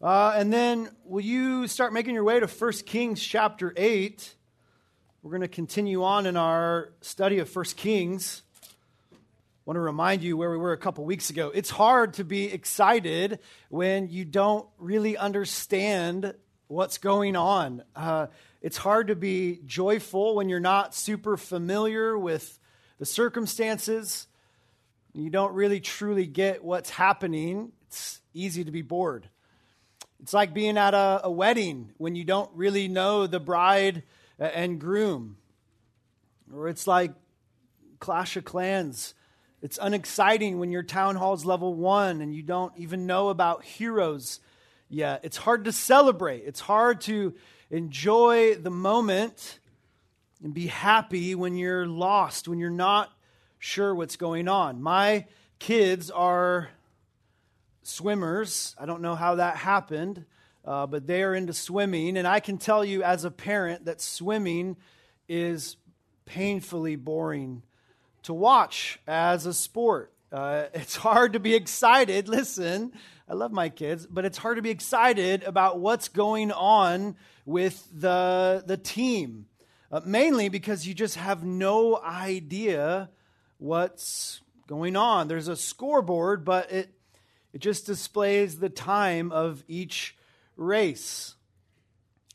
Uh, and then will you start making your way to 1 Kings chapter 8? We're going to continue on in our study of 1 Kings. I want to remind you where we were a couple weeks ago. It's hard to be excited when you don't really understand what's going on. Uh, it's hard to be joyful when you're not super familiar with the circumstances. You don't really truly get what's happening. It's easy to be bored. It's like being at a, a wedding when you don't really know the bride and groom. Or it's like Clash of Clans. It's unexciting when your town hall's level one and you don't even know about heroes yet. It's hard to celebrate. It's hard to enjoy the moment and be happy when you're lost, when you're not sure what's going on. My kids are swimmers. I don't know how that happened, uh, but they are into swimming. And I can tell you as a parent that swimming is painfully boring to watch as a sport. Uh, it's hard to be excited. Listen, I love my kids, but it's hard to be excited about what's going on with the, the team. Uh, mainly because you just have no idea what's going on. There's a scoreboard, but it it just displays the time of each race.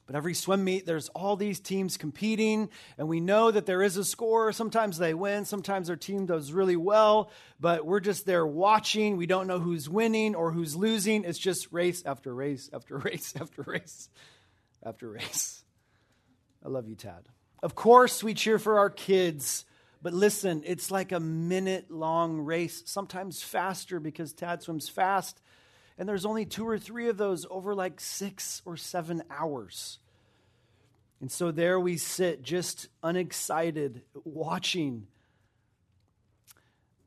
But every swim meet, there's all these teams competing, and we know that there is a score. Sometimes they win, sometimes their team does really well, but we're just there watching. We don't know who's winning or who's losing. It's just race after race after race after race after race. I love you, Tad. Of course, we cheer for our kids but listen, it's like a minute long race, sometimes faster because Tad swims fast. And there's only two or three of those over like six or seven hours. And so there we sit, just unexcited, watching.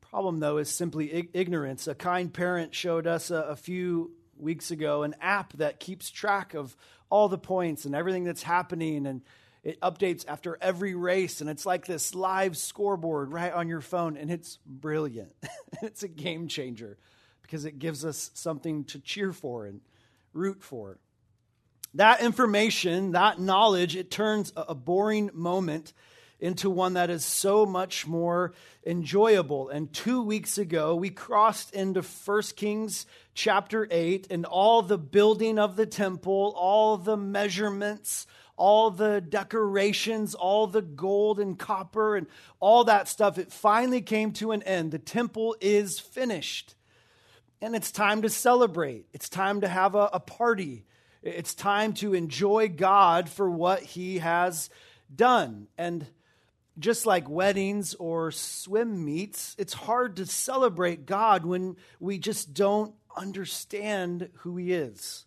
Problem, though, is simply ignorance. A kind parent showed us a, a few weeks ago an app that keeps track of all the points and everything that's happening. And it updates after every race, and it's like this live scoreboard right on your phone, and it's brilliant. it's a game changer because it gives us something to cheer for and root for. That information, that knowledge, it turns a boring moment into one that is so much more enjoyable. And two weeks ago, we crossed into 1 Kings chapter 8 and all the building of the temple, all the measurements, all the decorations, all the gold and copper and all that stuff, it finally came to an end. The temple is finished. And it's time to celebrate. It's time to have a, a party. It's time to enjoy God for what he has done. And just like weddings or swim meets, it's hard to celebrate God when we just don't understand who he is.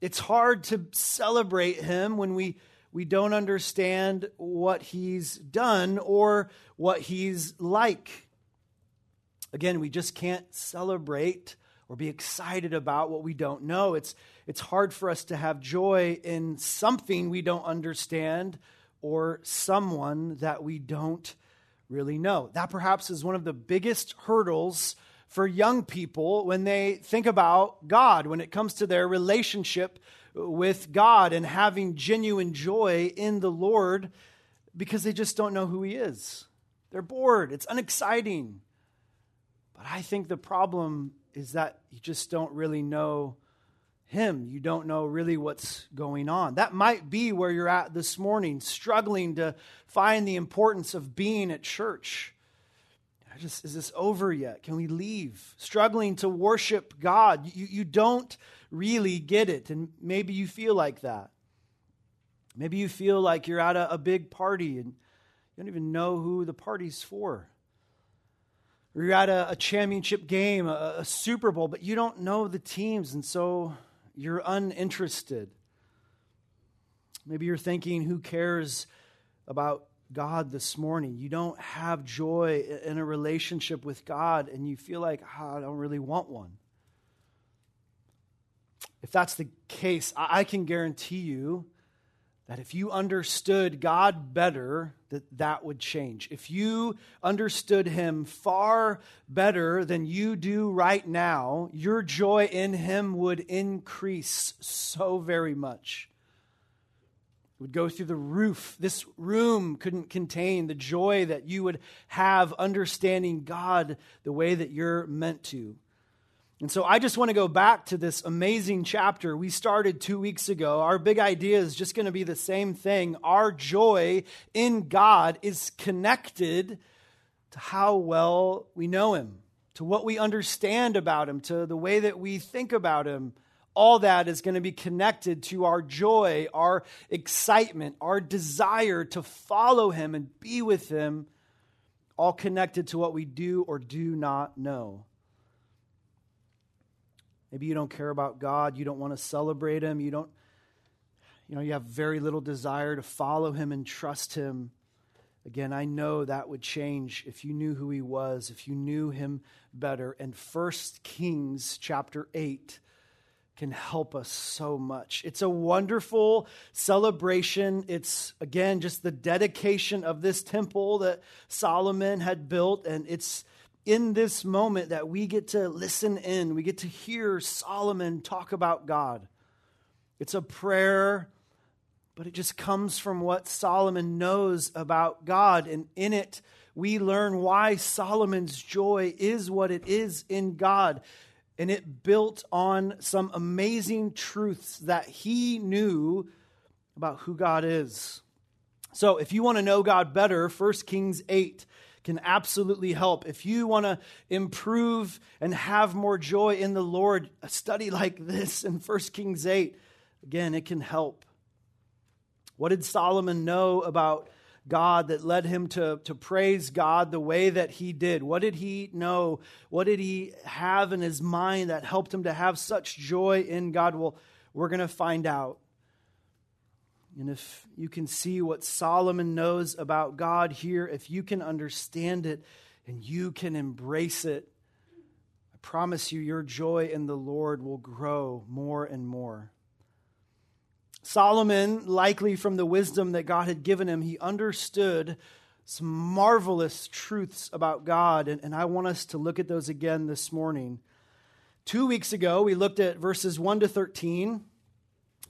It's hard to celebrate him when we, we don't understand what he's done or what he's like. Again, we just can't celebrate or be excited about what we don't know. It's, it's hard for us to have joy in something we don't understand or someone that we don't really know. That perhaps is one of the biggest hurdles for young people when they think about God, when it comes to their relationship with God and having genuine joy in the Lord because they just don't know who He is. They're bored, it's unexciting. But I think the problem is that you just don't really know Him. You don't know really what's going on. That might be where you're at this morning, struggling to find the importance of being at church just, is this over yet? Can we leave? Struggling to worship God. You, you don't really get it. And maybe you feel like that. Maybe you feel like you're at a, a big party and you don't even know who the party's for. Or you're at a, a championship game, a, a Super Bowl, but you don't know the teams, and so you're uninterested. Maybe you're thinking, who cares about God this morning. You don't have joy in a relationship with God, and you feel like, oh, I don't really want one. If that's the case, I can guarantee you that if you understood God better, that that would change. If you understood him far better than you do right now, your joy in him would increase so very much. Would go through the roof. This room couldn't contain the joy that you would have understanding God the way that you're meant to. And so I just want to go back to this amazing chapter we started two weeks ago. Our big idea is just going to be the same thing. Our joy in God is connected to how well we know Him, to what we understand about Him, to the way that we think about Him. All that is going to be connected to our joy, our excitement, our desire to follow Him and be with Him, all connected to what we do or do not know. Maybe you don't care about God. You don't want to celebrate Him. You don't, you know, you have very little desire to follow Him and trust Him. Again, I know that would change if you knew who He was, if you knew Him better. And First Kings chapter 8 can help us so much. It's a wonderful celebration. It's, again, just the dedication of this temple that Solomon had built, and it's in this moment that we get to listen in, we get to hear Solomon talk about God. It's a prayer, but it just comes from what Solomon knows about God. And in it, we learn why Solomon's joy is what it is in God. And it built on some amazing truths that he knew about who God is. So, if you want to know God better, 1 Kings 8 can absolutely help. If you want to improve and have more joy in the Lord, a study like this in 1 Kings 8, again, it can help. What did Solomon know about God that led him to, to praise God the way that he did? What did he know? What did he have in his mind that helped him to have such joy in God? Well, we're going to find out. And if you can see what Solomon knows about God here, if you can understand it and you can embrace it, I promise you, your joy in the Lord will grow more and more. Solomon, likely from the wisdom that God had given him, he understood some marvelous truths about God, and, and I want us to look at those again this morning. Two weeks ago, we looked at verses 1 to 13.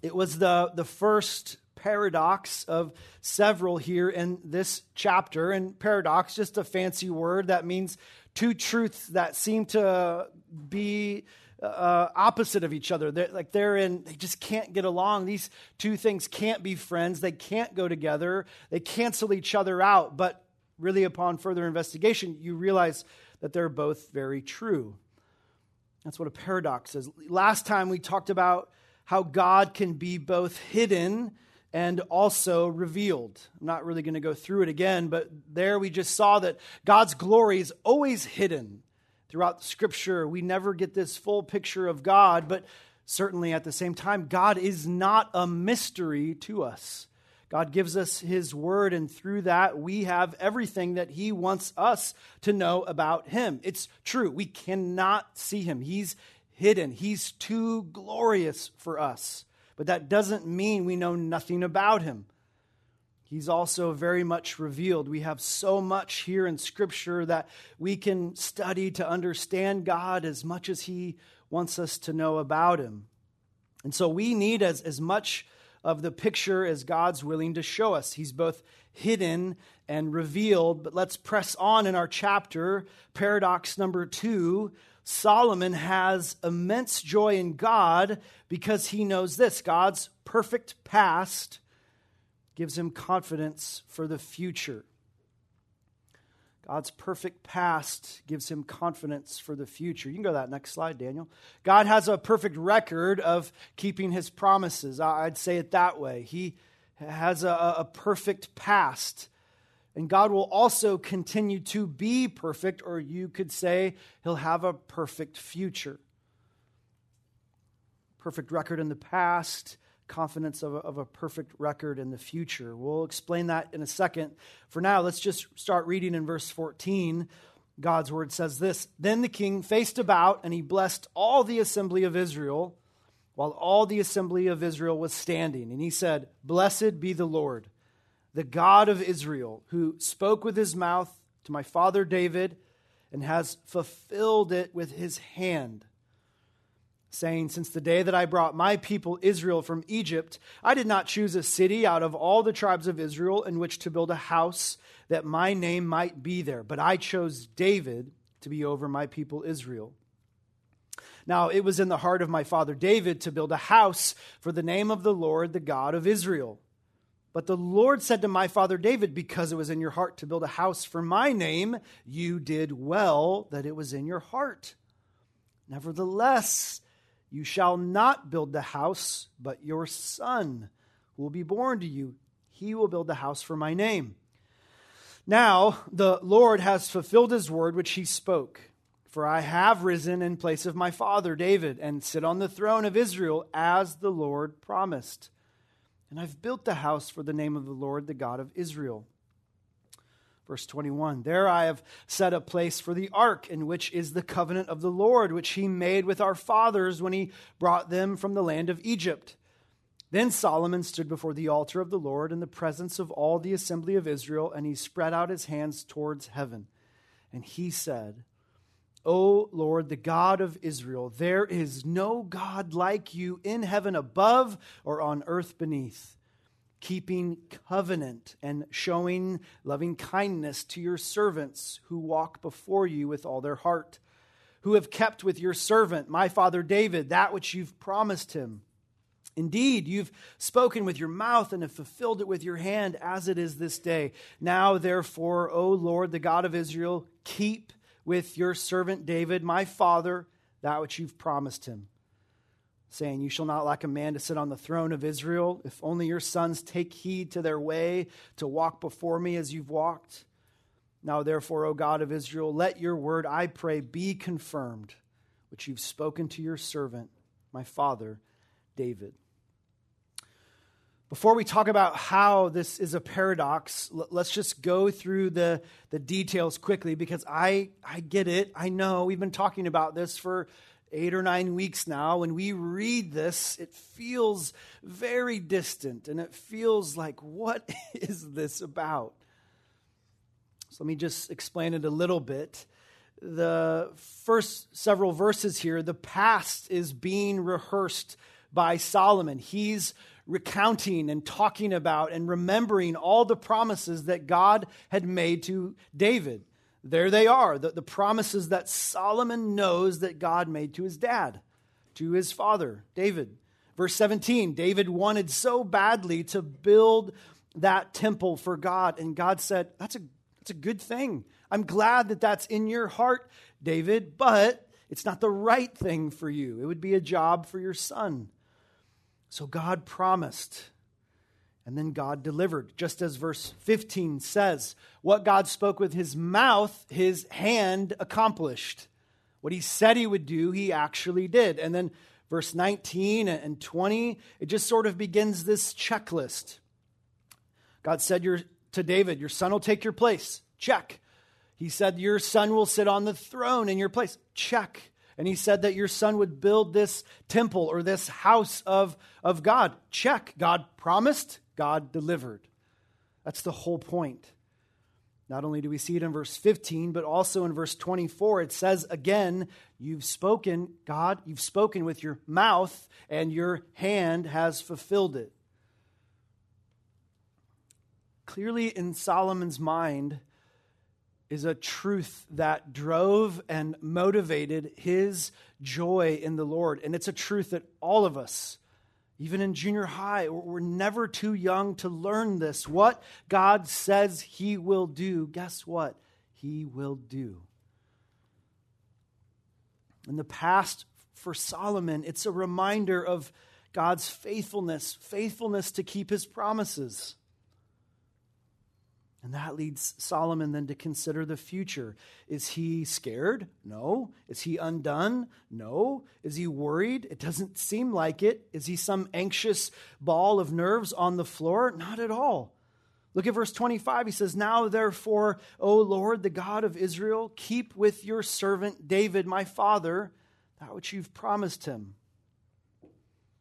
It was the, the first paradox of several here in this chapter. And paradox, just a fancy word that means two truths that seem to be uh, opposite of each other. They're, like they're in, they just can't get along. These two things can't be friends. They can't go together. They cancel each other out. But really, upon further investigation, you realize that they're both very true. That's what a paradox is. Last time we talked about how God can be both hidden and also revealed. I'm not really going to go through it again, but there we just saw that God's glory is always hidden throughout Scripture. We never get this full picture of God, but certainly at the same time, God is not a mystery to us. God gives us His Word, and through that, we have everything that He wants us to know about Him. It's true. We cannot see Him, He's hidden, He's too glorious for us but that doesn't mean we know nothing about him. He's also very much revealed. We have so much here in Scripture that we can study to understand God as much as He wants us to know about Him. And so we need as, as much of the picture as God's willing to show us. He's both hidden and revealed. But let's press on in our chapter. Paradox number two Solomon has immense joy in God because he knows this God's perfect past gives him confidence for the future. God's perfect past gives him confidence for the future. You can go to that next slide, Daniel. God has a perfect record of keeping his promises. I'd say it that way. He has a, a perfect past and God will also continue to be perfect, or you could say he'll have a perfect future. Perfect record in the past, confidence of a, of a perfect record in the future. We'll explain that in a second. For now, let's just start reading in verse 14. God's word says this Then the king faced about, and he blessed all the assembly of Israel. while all the assembly of Israel was standing. And he said, Blessed be the Lord, the God of Israel, who spoke with his mouth to my father David and has fulfilled it with his hand. Saying, Since the day that I brought my people Israel from Egypt, I did not choose a city out of all the tribes of Israel in which to build a house that my name might be there, but I chose David to be over my people Israel. Now, it was in the heart of my father David to build a house for the name of the Lord, the God of Israel. But the Lord said to my father David, Because it was in your heart to build a house for my name, you did well that it was in your heart. Nevertheless, you shall not build the house, but your son will be born to you, he will build the house for my name. Now, the Lord has fulfilled his word which he spoke. For I have risen in place of my father David and sit on the throne of Israel as the Lord promised. And I've built the house for the name of the Lord, the God of Israel. Verse 21 There I have set a place for the ark, in which is the covenant of the Lord, which he made with our fathers when he brought them from the land of Egypt. Then Solomon stood before the altar of the Lord in the presence of all the assembly of Israel, and he spread out his hands towards heaven. And he said, O Lord, the God of Israel, there is no God like you in heaven above or on earth beneath, keeping covenant and showing loving kindness to your servants who walk before you with all their heart, who have kept with your servant, my father David, that which you've promised him. Indeed, you've spoken with your mouth and have fulfilled it with your hand, as it is this day. Now, therefore, O Lord, the God of Israel, keep with your servant David, my father, that which you've promised him, saying, You shall not lack a man to sit on the throne of Israel, if only your sons take heed to their way to walk before me as you've walked. Now, therefore, O God of Israel, let your word, I pray, be confirmed, which you've spoken to your servant, my father, David. Before we talk about how this is a paradox, let's just go through the, the details quickly because I, I get it. I know we've been talking about this for eight or nine weeks now. When we read this, it feels very distant and it feels like, what is this about? So let me just explain it a little bit. The first several verses here, the past is being rehearsed by Solomon. He's recounting and talking about and remembering all the promises that God had made to David. There they are, the, the promises that Solomon knows that God made to his dad, to his father, David. Verse 17 David wanted so badly to build that temple for God, and God said, That's a, that's a good thing. I'm glad that that's in your heart, David, but it's not the right thing for you. It would be a job for your son. So God promised, and then God delivered. Just as verse 15 says, what God spoke with his mouth, his hand accomplished. What he said he would do, he actually did. And then verse 19 and 20, it just sort of begins this checklist. God said to David, Your son will take your place. Check. He said, Your son will sit on the throne in your place. Check. And he said that your son would build this temple or this house of, of God. Check. God promised, God delivered. That's the whole point. Not only do we see it in verse 15, but also in verse 24, it says again, You've spoken, God, you've spoken with your mouth, and your hand has fulfilled it. Clearly, in Solomon's mind, is a truth that drove and motivated his joy in the Lord. And it's a truth that all of us, even in junior high, we're never too young to learn this. What God says he will do, guess what? He will do. In the past, for Solomon, it's a reminder of God's faithfulness, faithfulness to keep his promises. And that leads Solomon then to consider the future. Is he scared? No. Is he undone? No. Is he worried? It doesn't seem like it. Is he some anxious ball of nerves on the floor? Not at all. Look at verse 25. He says, Now therefore, O Lord, the God of Israel, keep with your servant David, my father, that which you've promised him.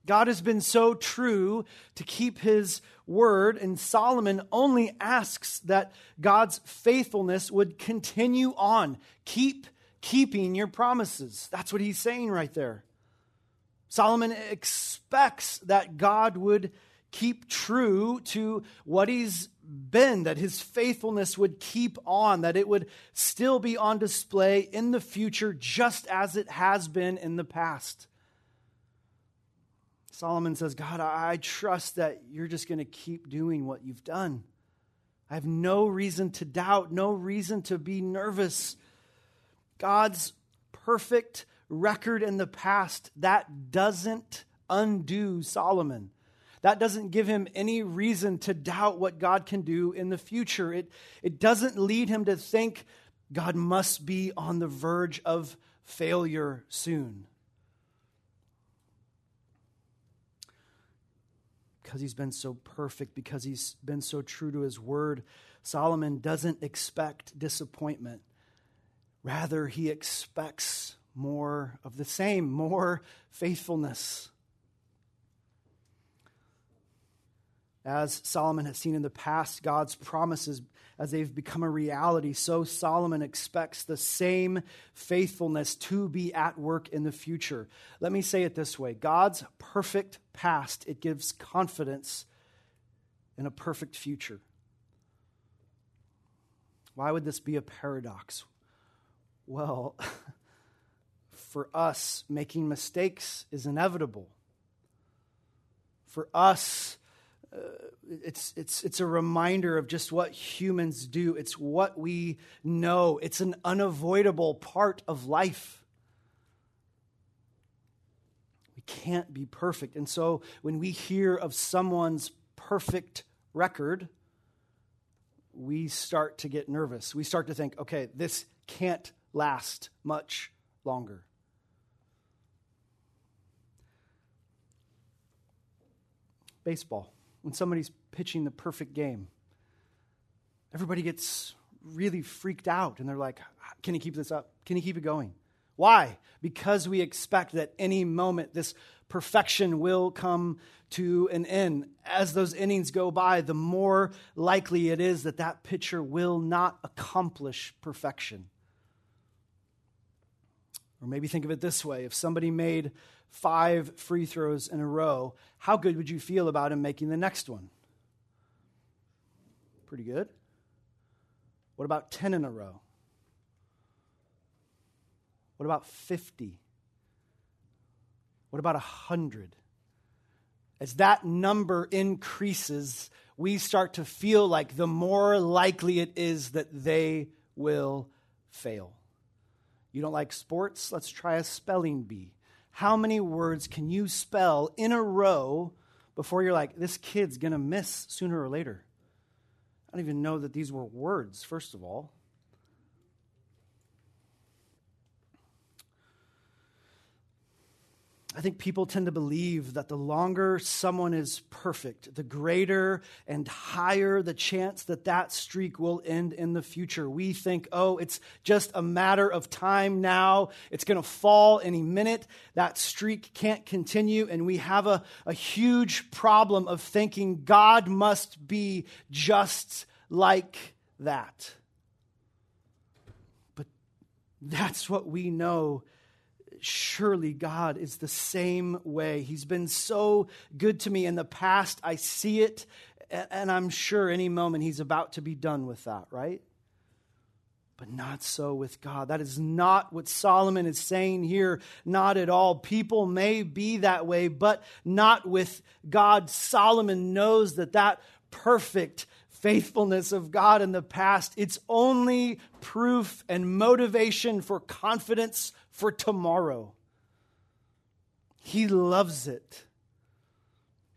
God has been so true to keep his word, and Solomon only asks that God's faithfulness would continue on. Keep keeping your promises. That's what he's saying right there. Solomon expects that God would keep true to what he's been, that his faithfulness would keep on, that it would still be on display in the future just as it has been in the past. Solomon says, God, I trust that you're just going to keep doing what you've done. I have no reason to doubt, no reason to be nervous. God's perfect record in the past, that doesn't undo Solomon. That doesn't give him any reason to doubt what God can do in the future. It, it doesn't lead him to think God must be on the verge of failure soon. Because he's been so perfect, because he's been so true to his word, Solomon doesn't expect disappointment. Rather, he expects more of the same, more faithfulness. As Solomon has seen in the past, God's promises, as they've become a reality, so Solomon expects the same faithfulness to be at work in the future. Let me say it this way God's perfect past, it gives confidence in a perfect future. Why would this be a paradox? Well, for us, making mistakes is inevitable. For us, uh, it's, it's, it's a reminder of just what humans do. It's what we know. It's an unavoidable part of life. We can't be perfect. And so when we hear of someone's perfect record, we start to get nervous. We start to think, okay, this can't last much longer. Baseball when somebody's pitching the perfect game. Everybody gets really freaked out and they're like, Can he keep this up? Can he keep it going? Why? Because we expect that any moment this perfection will come to an end. As those innings go by, the more likely it is that that pitcher will not accomplish perfection. Or maybe think of it this way if somebody made five free throws in a row, how good would you feel about him making the next one? Pretty good. What about 10 in a row? What about 50? What about 100? As that number increases, we start to feel like the more likely it is that they will fail. You don't like sports? Let's try a spelling bee how many words can you spell in a row before you're like, this kid's going to miss sooner or later? I don't even know that these were words, first of all. I think people tend to believe that the longer someone is perfect, the greater and higher the chance that that streak will end in the future. We think, oh, it's just a matter of time now. It's going to fall any minute. That streak can't continue. And we have a, a huge problem of thinking God must be just like that. But that's what we know surely God is the same way. He's been so good to me in the past. I see it, and I'm sure any moment He's about to be done with that, right? But not so with God. That is not what Solomon is saying here. Not at all. People may be that way, but not with God. Solomon knows that that perfect faithfulness of God in the past, it's only proof and motivation for confidence for tomorrow. He loves it.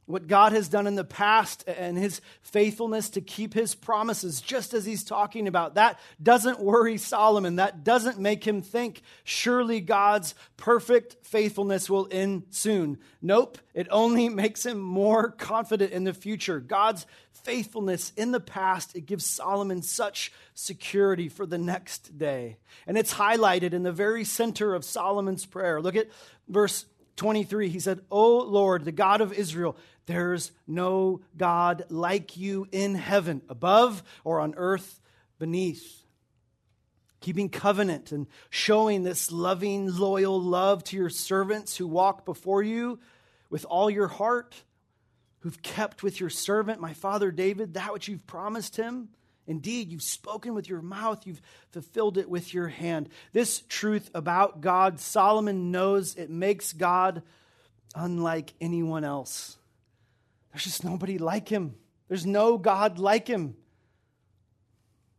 What God has done in the past and his faithfulness to keep his promises, just as he's talking about, that doesn't worry Solomon. That doesn't make him think, surely God's perfect faithfulness will end soon. Nope, it only makes him more confident in the future. God's faithfulness in the past, it gives Solomon such security for the next day. And it's highlighted in the very center of Solomon's prayer. Look at verse 23, he said, O Lord, the God of Israel, there's no God like you in heaven, above or on earth beneath. Keeping covenant and showing this loving, loyal love to your servants who walk before you with all your heart, who've kept with your servant, my father David, that which you've promised him. Indeed, you've spoken with your mouth, you've fulfilled it with your hand. This truth about God, Solomon knows it makes God unlike anyone else. There's just nobody like him. There's no God like him.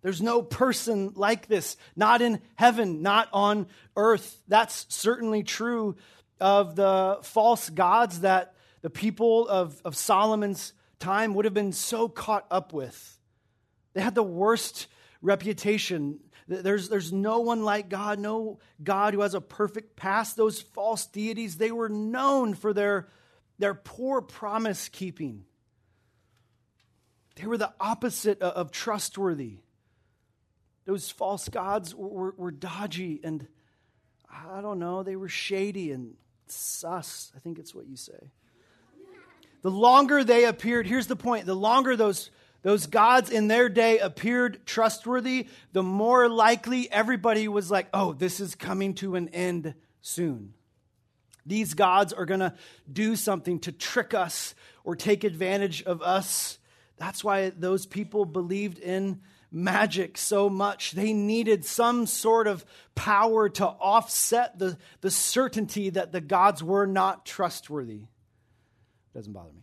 There's no person like this, not in heaven, not on earth. That's certainly true of the false gods that the people of, of Solomon's time would have been so caught up with. They had the worst reputation. There's, there's no one like God, no God who has a perfect past. Those false deities, they were known for their, their poor promise keeping. They were the opposite of trustworthy. Those false gods were, were dodgy and, I don't know, they were shady and sus. I think it's what you say. The longer they appeared, here's the point the longer those those gods in their day appeared trustworthy, the more likely everybody was like, oh, this is coming to an end soon. These gods are going to do something to trick us or take advantage of us. That's why those people believed in magic so much. They needed some sort of power to offset the, the certainty that the gods were not trustworthy. Doesn't bother me.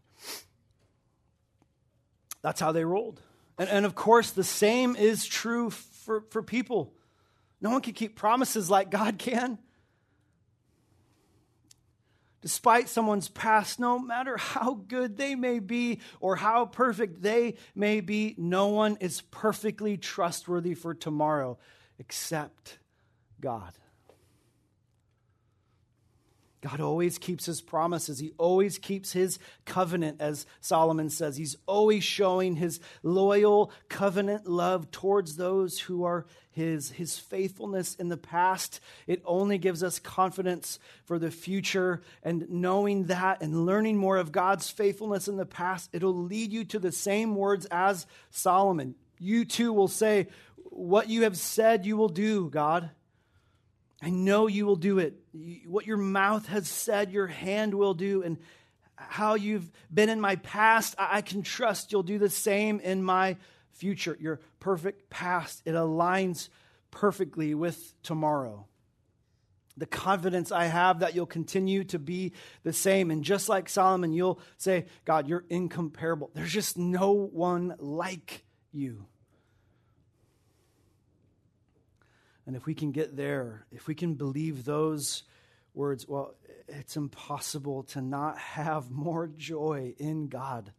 That's how they rolled. And, and of course, the same is true for, for people. No one can keep promises like God can. Despite someone's past, no matter how good they may be or how perfect they may be, no one is perfectly trustworthy for tomorrow except God. God always keeps his promises. He always keeps his covenant, as Solomon says. He's always showing his loyal covenant love towards those who are his. His faithfulness in the past, it only gives us confidence for the future. And knowing that and learning more of God's faithfulness in the past, it'll lead you to the same words as Solomon. You too will say, What you have said, you will do, God. I know you will do it. What your mouth has said, your hand will do. And how you've been in my past, I can trust you'll do the same in my future. Your perfect past, it aligns perfectly with tomorrow. The confidence I have that you'll continue to be the same. And just like Solomon, you'll say, God, you're incomparable. There's just no one like you. And if we can get there, if we can believe those words, well, it's impossible to not have more joy in God.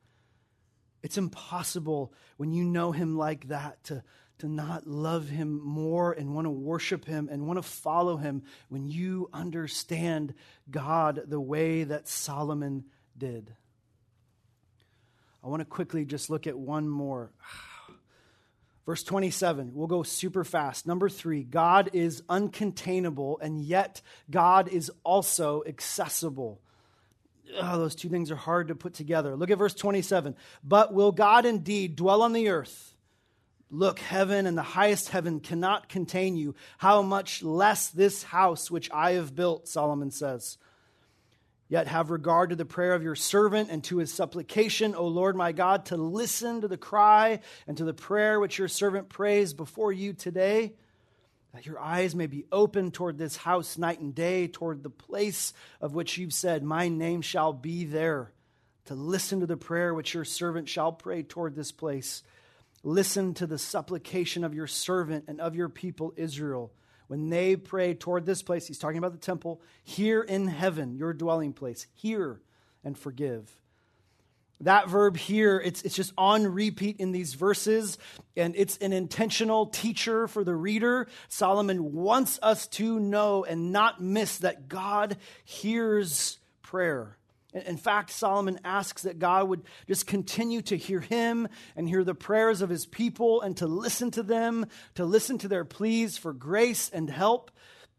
It's impossible when you know Him like that to, to not love Him more and want to worship Him and want to follow Him when you understand God the way that Solomon did. I want to quickly just look at one more. Verse 27, we'll go super fast. Number three, God is uncontainable, and yet God is also accessible. Those two things are hard to put together. Look at verse 27. But will God indeed dwell on the earth? Look, heaven and the highest heaven cannot contain you. How much less this house which I have built, Solomon says. Yet have regard to the prayer of your servant and to his supplication, O Lord my God, to listen to the cry and to the prayer which your servant prays before you today, that your eyes may be open toward this house night and day, toward the place of which you've said, My name shall be there, to listen to the prayer which your servant shall pray toward this place. Listen to the supplication of your servant and of your people Israel when they pray toward this place, he's talking about the temple, here in heaven, your dwelling place, hear and forgive. That verb here, it's, it's just on repeat in these verses, and it's an intentional teacher for the reader. Solomon wants us to know and not miss that God hears prayer. In fact, Solomon asks that God would just continue to hear him and hear the prayers of his people and to listen to them, to listen to their pleas for grace and help.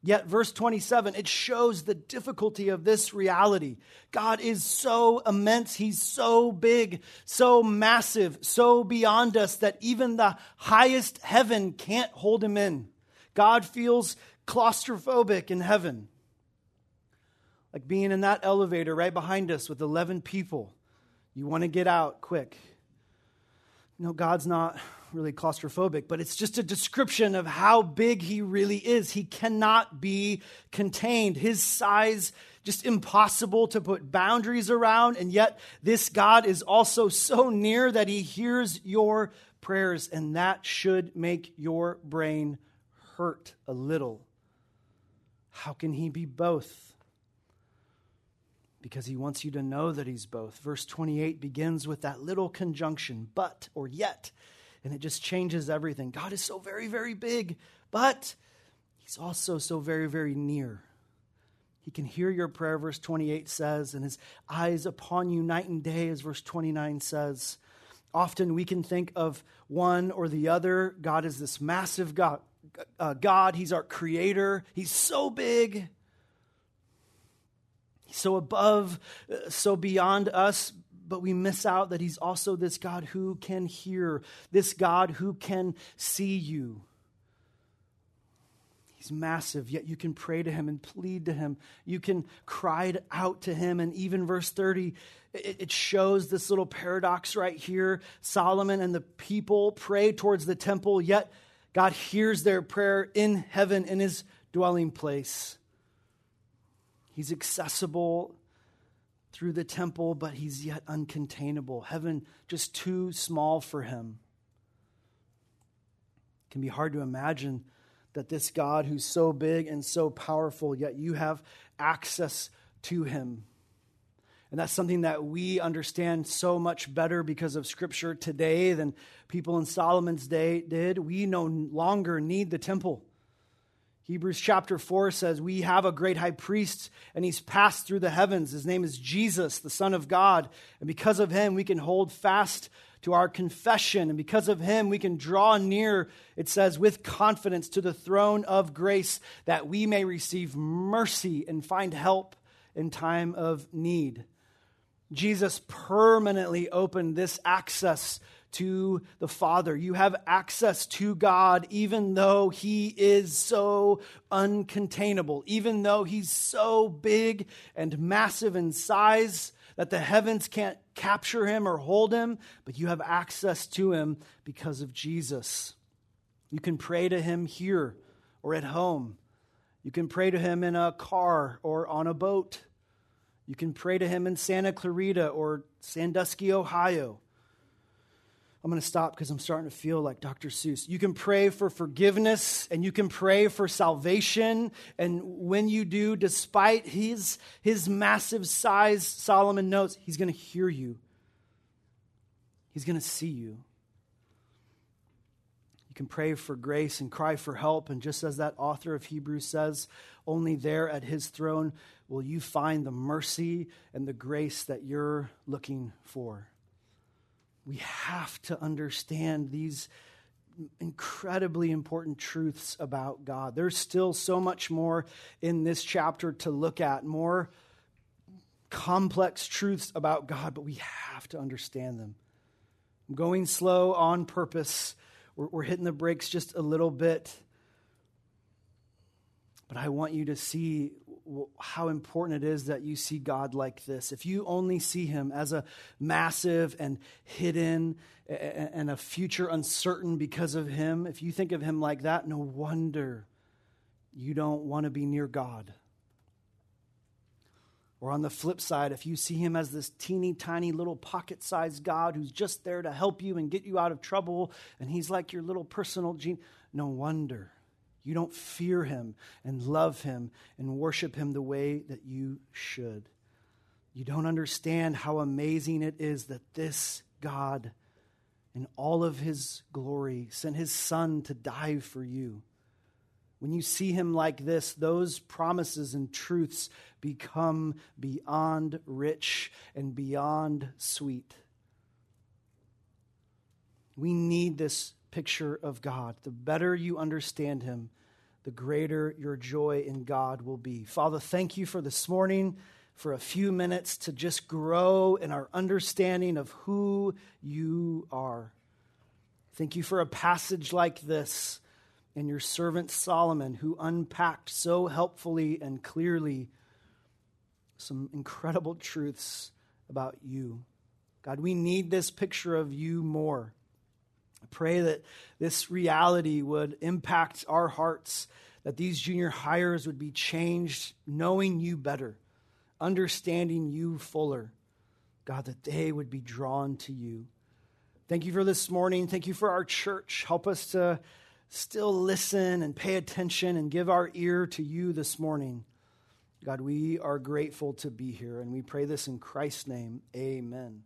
Yet, verse 27, it shows the difficulty of this reality. God is so immense, He's so big, so massive, so beyond us that even the highest heaven can't hold Him in. God feels claustrophobic in heaven. Like being in that elevator right behind us with 11 people. You want to get out quick. No, God's not really claustrophobic, but it's just a description of how big he really is. He cannot be contained. His size just impossible to put boundaries around, and yet this God is also so near that he hears your prayers, and that should make your brain hurt a little. How can he be both? Because he wants you to know that he's both. Verse 28 begins with that little conjunction, but or yet and it just changes everything. God is so very, very big, but He's also so very, very near. He can hear your prayer, verse 28 says, and His eyes upon you night and day, as verse 29 says. Often we can think of one or the other. God is this massive God. Uh, God, He's our creator. He's so big. So above, uh, so beyond us but we miss out that He's also this God who can hear, this God who can see you. He's massive, yet you can pray to Him and plead to Him. You can cry out to Him. And even verse 30, it shows this little paradox right here. Solomon and the people pray towards the temple, yet God hears their prayer in heaven in His dwelling place. He's accessible through the temple, but he's yet uncontainable. Heaven just too small for him. It can be hard to imagine that this God who's so big and so powerful, yet you have access to him. And that's something that we understand so much better because of Scripture today than people in Solomon's day did. We no longer need the temple. Hebrews chapter 4 says, We have a great high priest, and he's passed through the heavens. His name is Jesus, the Son of God. And because of him, we can hold fast to our confession. And because of him, we can draw near, it says, with confidence to the throne of grace, that we may receive mercy and find help in time of need. Jesus permanently opened this access to the Father. You have access to God even though He is so uncontainable, even though He's so big and massive in size that the heavens can't capture Him or hold Him, but you have access to Him because of Jesus. You can pray to Him here or at home. You can pray to Him in a car or on a boat. You can pray to Him in Santa Clarita or Sandusky, Ohio. I'm going to stop because I'm starting to feel like Dr. Seuss. You can pray for forgiveness and you can pray for salvation. And when you do, despite his, his massive size, Solomon notes, he's going to hear you, he's going to see you. You can pray for grace and cry for help. And just as that author of Hebrews says, only there at his throne will you find the mercy and the grace that you're looking for we have to understand these incredibly important truths about God. There's still so much more in this chapter to look at, more complex truths about God, but we have to understand them. I'm going slow on purpose. We're, we're hitting the brakes just a little bit. But I want you to see how important it is that you see God like this. If you only see him as a massive and hidden and a future uncertain because of him, if you think of him like that, no wonder you don't want to be near God. Or on the flip side, if you see him as this teeny tiny little pocket sized God who's just there to help you and get you out of trouble, and he's like your little personal gene, no wonder you don't fear him and love him and worship him the way that you should. You don't understand how amazing it is that this God, in all of his glory, sent his son to die for you. When you see him like this, those promises and truths become beyond rich and beyond sweet. We need this picture of God. The better you understand Him, the greater your joy in God will be. Father, thank you for this morning, for a few minutes to just grow in our understanding of who you are. Thank you for a passage like this and your servant Solomon, who unpacked so helpfully and clearly some incredible truths about you. God, we need this picture of you more. I pray that this reality would impact our hearts, that these junior highers would be changed knowing you better, understanding you fuller. God, that they would be drawn to you. Thank you for this morning. Thank you for our church. Help us to still listen and pay attention and give our ear to you this morning. God, we are grateful to be here, and we pray this in Christ's name. Amen.